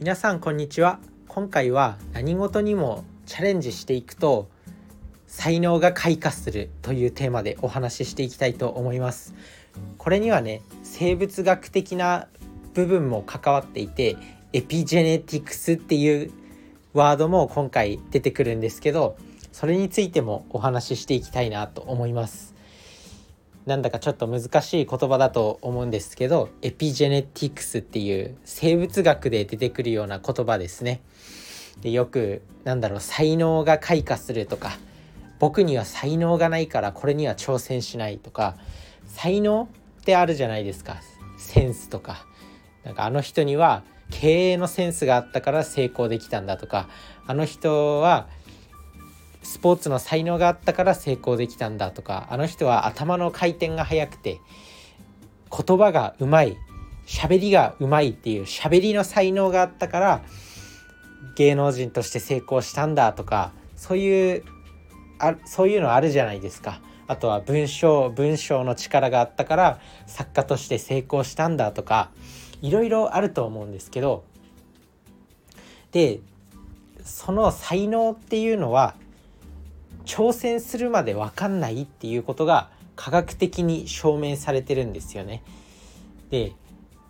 皆さんこんにちは。今回は何事にもチャレンジしていくと才能が開花するというテーマでお話ししていきたいと思います。これにはね生物学的な部分も関わっていてエピジェネティクスっていうワードも今回出てくるんですけどそれについてもお話ししていきたいなと思います。なんだかちょっと難しい言葉だと思うんですけどエピジェネティクスっていう生物学で出てくるような言葉ですね。でよくなんだろう才能が開花するとか僕には才能がないからこれには挑戦しないとか才能ってあるじゃないですか。センスとか。なんかあの人には経営のセンスがあったから成功できたんだとかあの人はスポーツの才能があったから成功できたんだとかあの人は頭の回転が速くて言葉がうまい喋りがうまいっていう喋りの才能があったから芸能人として成功したんだとかそういうあそういうのあるじゃないですか。あとは文章文章の力があったから作家として成功したんだとかいろいろあると思うんですけどでその才能っていうのは挑戦するまで分かんないっていうことが科学的に証明されてるんですよね。で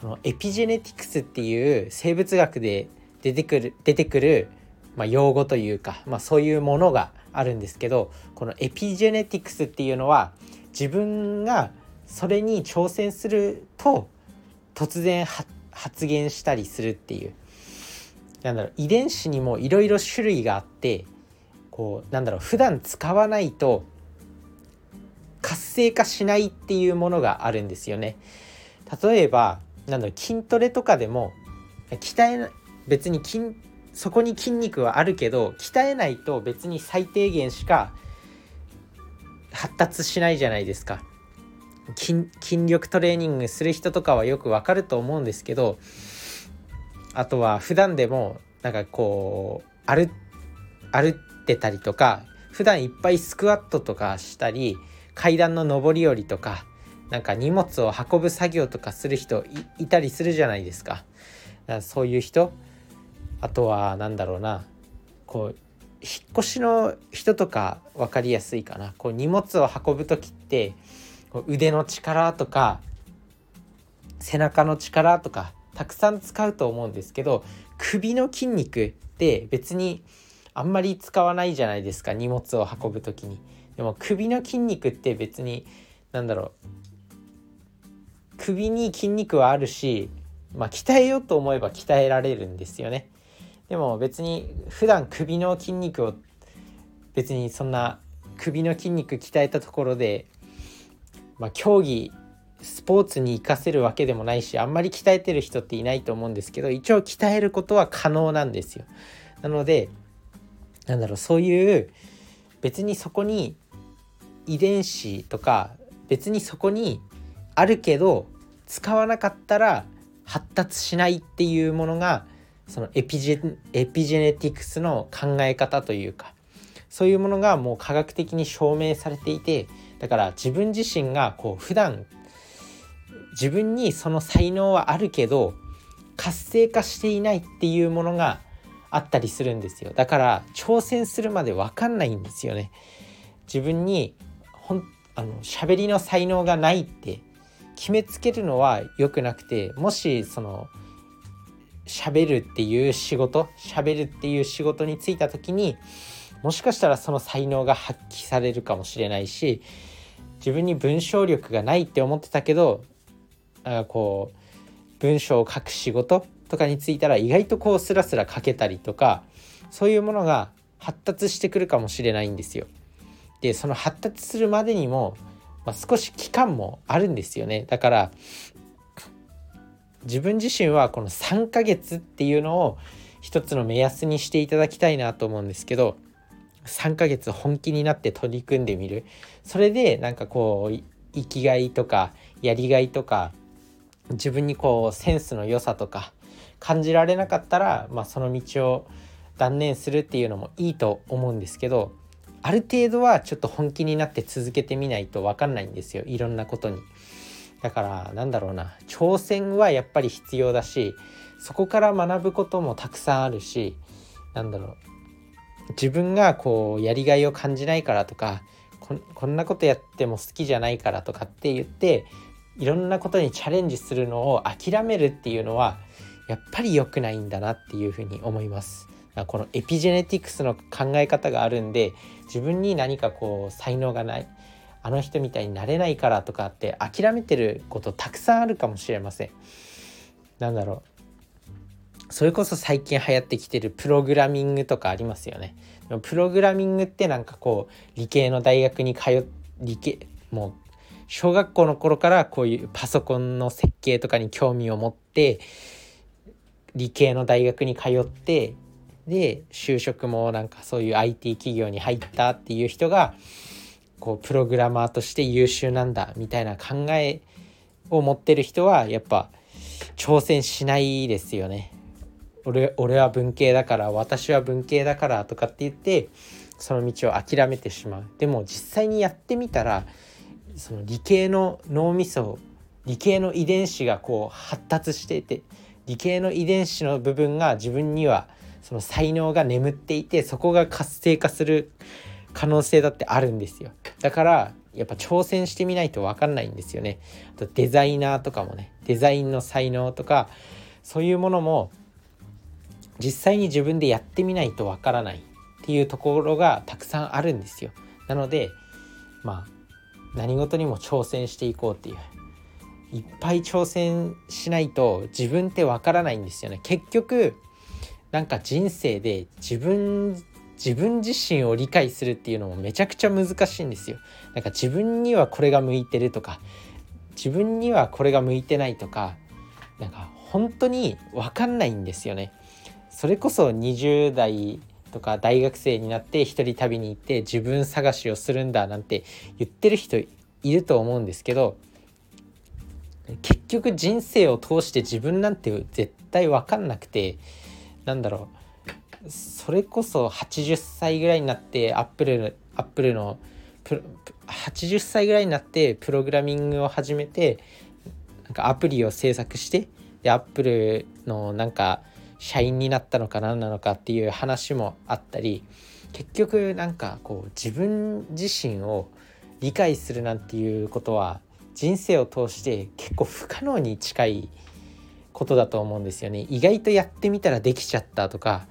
このエピジェネティクスっていう生物学で出てくる出てくる、まあ、用語というか、まあ、そういうものがあるんですけどこのエピジェネティクスっていうのは自分がそれに挑戦すると突然発現したりするっていうなんだろう遺伝子にもいろいろ種類があってこうなんだろう普段使わないと活性化しないっていうものがあるんですよね。例えばなんだろう筋トレとかでも鍛え別に筋そこに筋肉はあるけど鍛えないと別に最低限しか発達しないじゃないですか筋力トレーニングする人とかはよくわかると思うんですけどあとは普段でもなんかこう歩歩ってたりとか普段いっぱいスクワットとかしたり階段の上り下りとかなんか荷物を運ぶ作業とかする人いたりするじゃないですか。かそういう人あとは何だろうなこう引っ越しの人とか分かりやすいかなこう荷物を運ぶ時って腕の力とか背中の力とかたくさん使うと思うんですけど首の筋肉って別にあんまり使わないじゃないですか荷物を運ぶ時に。でも首の筋肉って別に何だろう首に筋肉はあるしまあ鍛えようと思えば鍛えられるんですよね。でも別に普段首の筋肉を別にそんな首の筋肉鍛えたところで、まあ、競技スポーツに生かせるわけでもないしあんまり鍛えてる人っていないと思うんですけど一応鍛えることは可能なんですよ。なのでなんだろうそういう別にそこに遺伝子とか別にそこにあるけど使わなかったら発達しないっていうものがそのエピジェネティクスの考え方というかそういうものがもう科学的に証明されていてだから自分自身がこう普段自分にその才能はあるけど活性化していないっていうものがあったりするんですよ。だから挑戦するまで分かんないんですよね。自分にほんあの喋りの才能がないって決めつけるのは良くなくてもしその喋るっていう仕事喋るっていう仕事に就いた時にもしかしたらその才能が発揮されるかもしれないし自分に文章力がないって思ってたけどなんかこう文章を書く仕事とかについたら意外とこうスラスラ書けたりとかそういうものが発達してくるかもしれないんですよ。でその発達するまでにも、まあ、少し期間もあるんですよね。だから自分自身はこの3ヶ月っていうのを一つの目安にしていただきたいなと思うんですけど3ヶ月本気になって取り組んでみるそれでなんかこう生きがいとかやりがいとか自分にこうセンスの良さとか感じられなかったら、まあ、その道を断念するっていうのもいいと思うんですけどある程度はちょっと本気になって続けてみないと分かんないんですよ。いろんなことに。だからなんだろうな。挑戦はやっぱり必要だしそこから学ぶこともたくさんあるしなんだろう。自分がこうやりがいを感じないからとかこんなことやっても好きじゃないからとかって言っていろんなことにチャレンジするのを諦めるっていうのはやっぱり良くないんだなっていうふうに思います。このエピジェネティクスの考え方があるんで自分に何かこう才能がないあの人みたいになれないからとかって諦めてることたくさんあるかもしれません。なんだろうそれこそ最近流行ってきてるプログラミングとかありますよね。プログラミングってなんかこう理系の大学に通っ理系もう小学校の頃からこういうパソコンの設計とかに興味を持って理系の大学に通ってで就職もなんかそういう IT 企業に入ったっていう人がこうプログラマーとして優秀なんだみたいな考えを持ってる人はやっぱ挑戦しないですよね。俺俺は文系だから私は文系だからとかって言ってその道を諦めてしまう。でも実際にやってみたらその理系の脳みそ理系の遺伝子がこう発達していて理系の遺伝子の部分が自分にはその才能が眠っていてそこが活性化する可能性だってあるんですよ。だからやっぱ挑戦してみないと分かんないんですよね。あとデザイナーとかもねデザインの才能とかそういうものも実際に自分でやってみないと分からないっていうところがたくさんあるんですよ。なのでまあ何事にも挑戦していこうっていういっぱい挑戦しないと自分ってわからないんですよね。結局なんか人生で自分自分自身を理解するっていうのもめちゃくちゃ難しいんですよ。なんか自分にはこれが向いてるとか自分にはこれが向いてないとかなんか本当に分かんないんですよね。それこそ20代とか大学生になって一人旅に行って自分探しをするんだなんて言ってる人いると思うんですけど結局人生を通して自分なんて絶対分かんなくてなんだろう。それこそ80歳ぐらいになってアップルアップルの80歳ぐらいになってプログラミングを始めてなんかアプリを制作してでアップルのなんか社員になったのか何なのかっていう話もあったり結局なんかこう自分自身を理解するなんていうことは人生を通して結構不可能に近いことだと思うんですよね意外とやってみたらできちゃったとか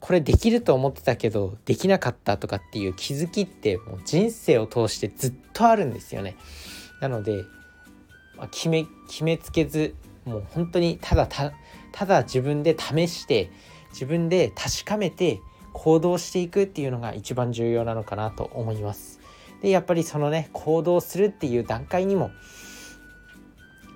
これできると思ってたけどできなかったとかっていう気づきってもう人生を通してずっとあるんですよねなので、まあ、決め決めつけずもう本当にただたただ自分で試して自分で確かめて行動していくっていうのが一番重要なのかなと思います。でやっぱりそのね行動するっていう段階にも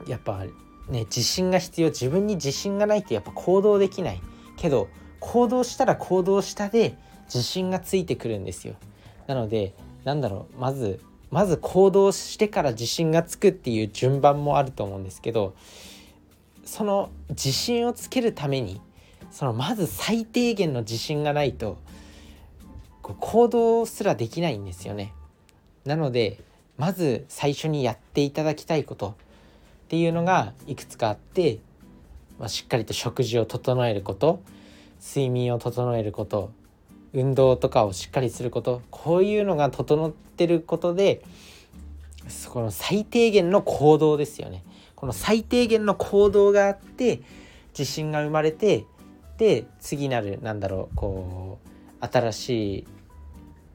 やっぱね自信が必要自分に自信がないとやっぱ行動できないけど行動したら行動したで自信がついてくるんですよ。なのでなんだろうまずまず行動してから自信がつくっていう順番もあると思うんですけどその自信をつけるためにそのまず最低限の自信がないと行動すらできないんですよね。なのでまず最初にやっていただきたいことっていうのがいくつかあって、まあ、しっかりと食事を整えること睡眠を整えること運動とかをしっかりすることこういうのが整ってることでこの最低限の行動ですよね。この最低限の行動があって自信が生まれてで次なるなんだろうこう新しい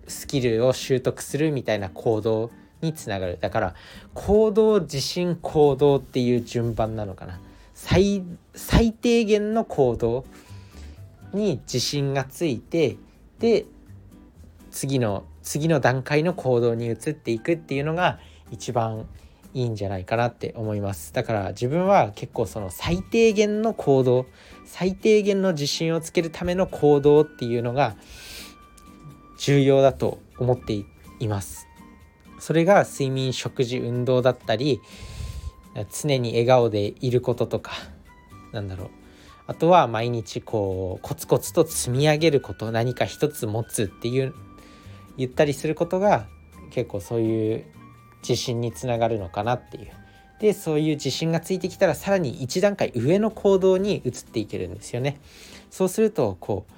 スキルを習得するみたいな行動につながる。だから行動自信行動っていう順番なのかな。最最低限の行動に自信がついてで次の次の段階の行動に移っていくっていうのが一番いいんじゃないかなって思います。だから自分は結構その最低限の行動最低限の自信をつけるための行動っていうのが重要だと思っています。それが睡眠食事運動だったり常に笑顔でいることとかなんだろう。あとは毎日こうコツコツと積み上げること何か一つ持つっていう言ったりすることが結構そういう自信につながるのかなっていう。でそういう自信がついてきたらさらに1段階上の行動に移っていけるんですよね。そうするとこう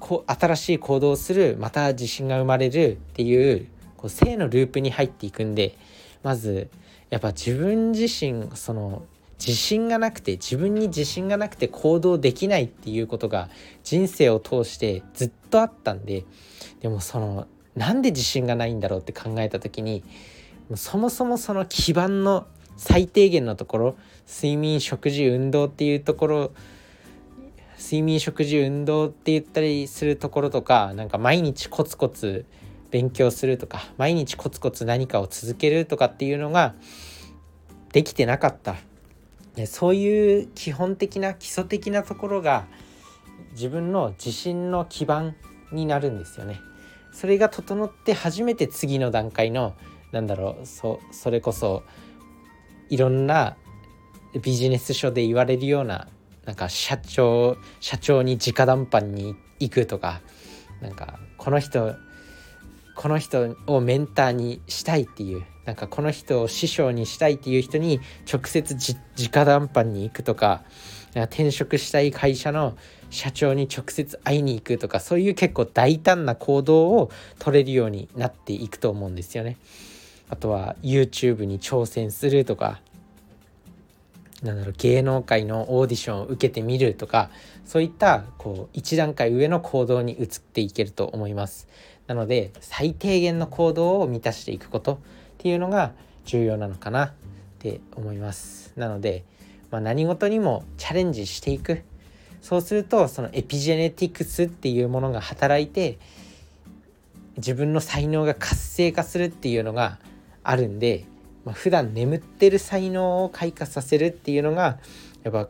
こ新しい行動をするまた自信が生まれるっていうこう正のループに入っていくんでまずやっぱ自分自身その自信がなくて自分に自信がなくて行動できないっていうことが人生を通してずっとあったんででもそのなんで自信がないんだろうって考えた時にそもそもその基盤の最低限のところ睡眠食事運動っていうところ睡眠食事運動って言ったりするところとかなんか毎日コツコツ勉強するとか毎日コツコツ何かを続けるとかっていうのができてなかったそういう基本的な基礎的なところが自分の自信の基盤になるんですよね。それが整って初めて次の段階のなんだろうそそれこそいろんなビジネス書で言われるようななんか社長社長に直談判に行くとかなんかこの人この人をメンターにしたいっていうなんかこの人を師匠にしたいっていう人に直接直談判に行くとか転職したい会社の社長に直接会いに行くとかそういう結構大胆な行動を取れるようになっていくと思うんですよね。あとは YouTube に挑戦するとかなんだろう芸能界のオーディションを受けてみるとかそういったこう一段階上の行動に移っていけると思います。なので最低限の行動を満たしていくことっていうのが重要なのかなって思います。なので、まあ、何事にもチャレンジしていくそうするとそのエピジェネティクスっていうものが働いて自分の才能が活性化するっていうのがあるんでまあ、普段眠ってる才能を開花させるっていうのがやっぱ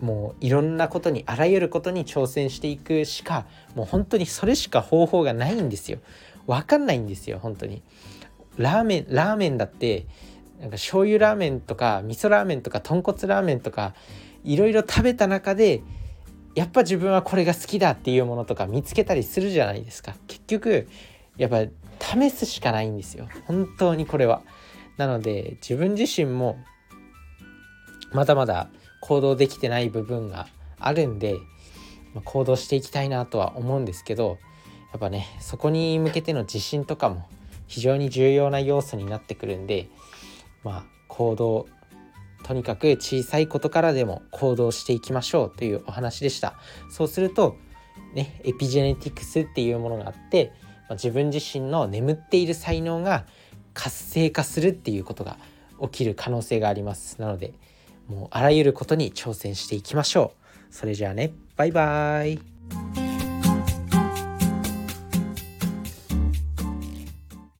もういろんなことにあらゆることに挑戦していくしかもう本当にそれしか方法がないんですよ。分かんないんですよ本当に。ラーメンラーメンだってなんか醤油ラーメンとか味噌ラーメンとか豚骨ラーメンとかいろいろ食べた中でやっぱ自分はこれが好きだっていうものとか見つけたりするじゃないですか結局やっぱ試すしかないんですよ本当にこれはなので自分自身もまだまだ行動できてない部分があるんで、行動していきたいなとは思うんですけどやっぱねそこに向けての自信とかも非常に重要な要素になってくるんでまあ行動とにかく小さいことからでも行動していきましょうというお話でした。そうするとねエピジェネティクスっていうものがあって、まあ、自分自身の眠っている才能が活性化するっていうことが起きる可能性があります。なのでもうあらゆることに挑戦していきましょう。それじゃあね。バイバーイ。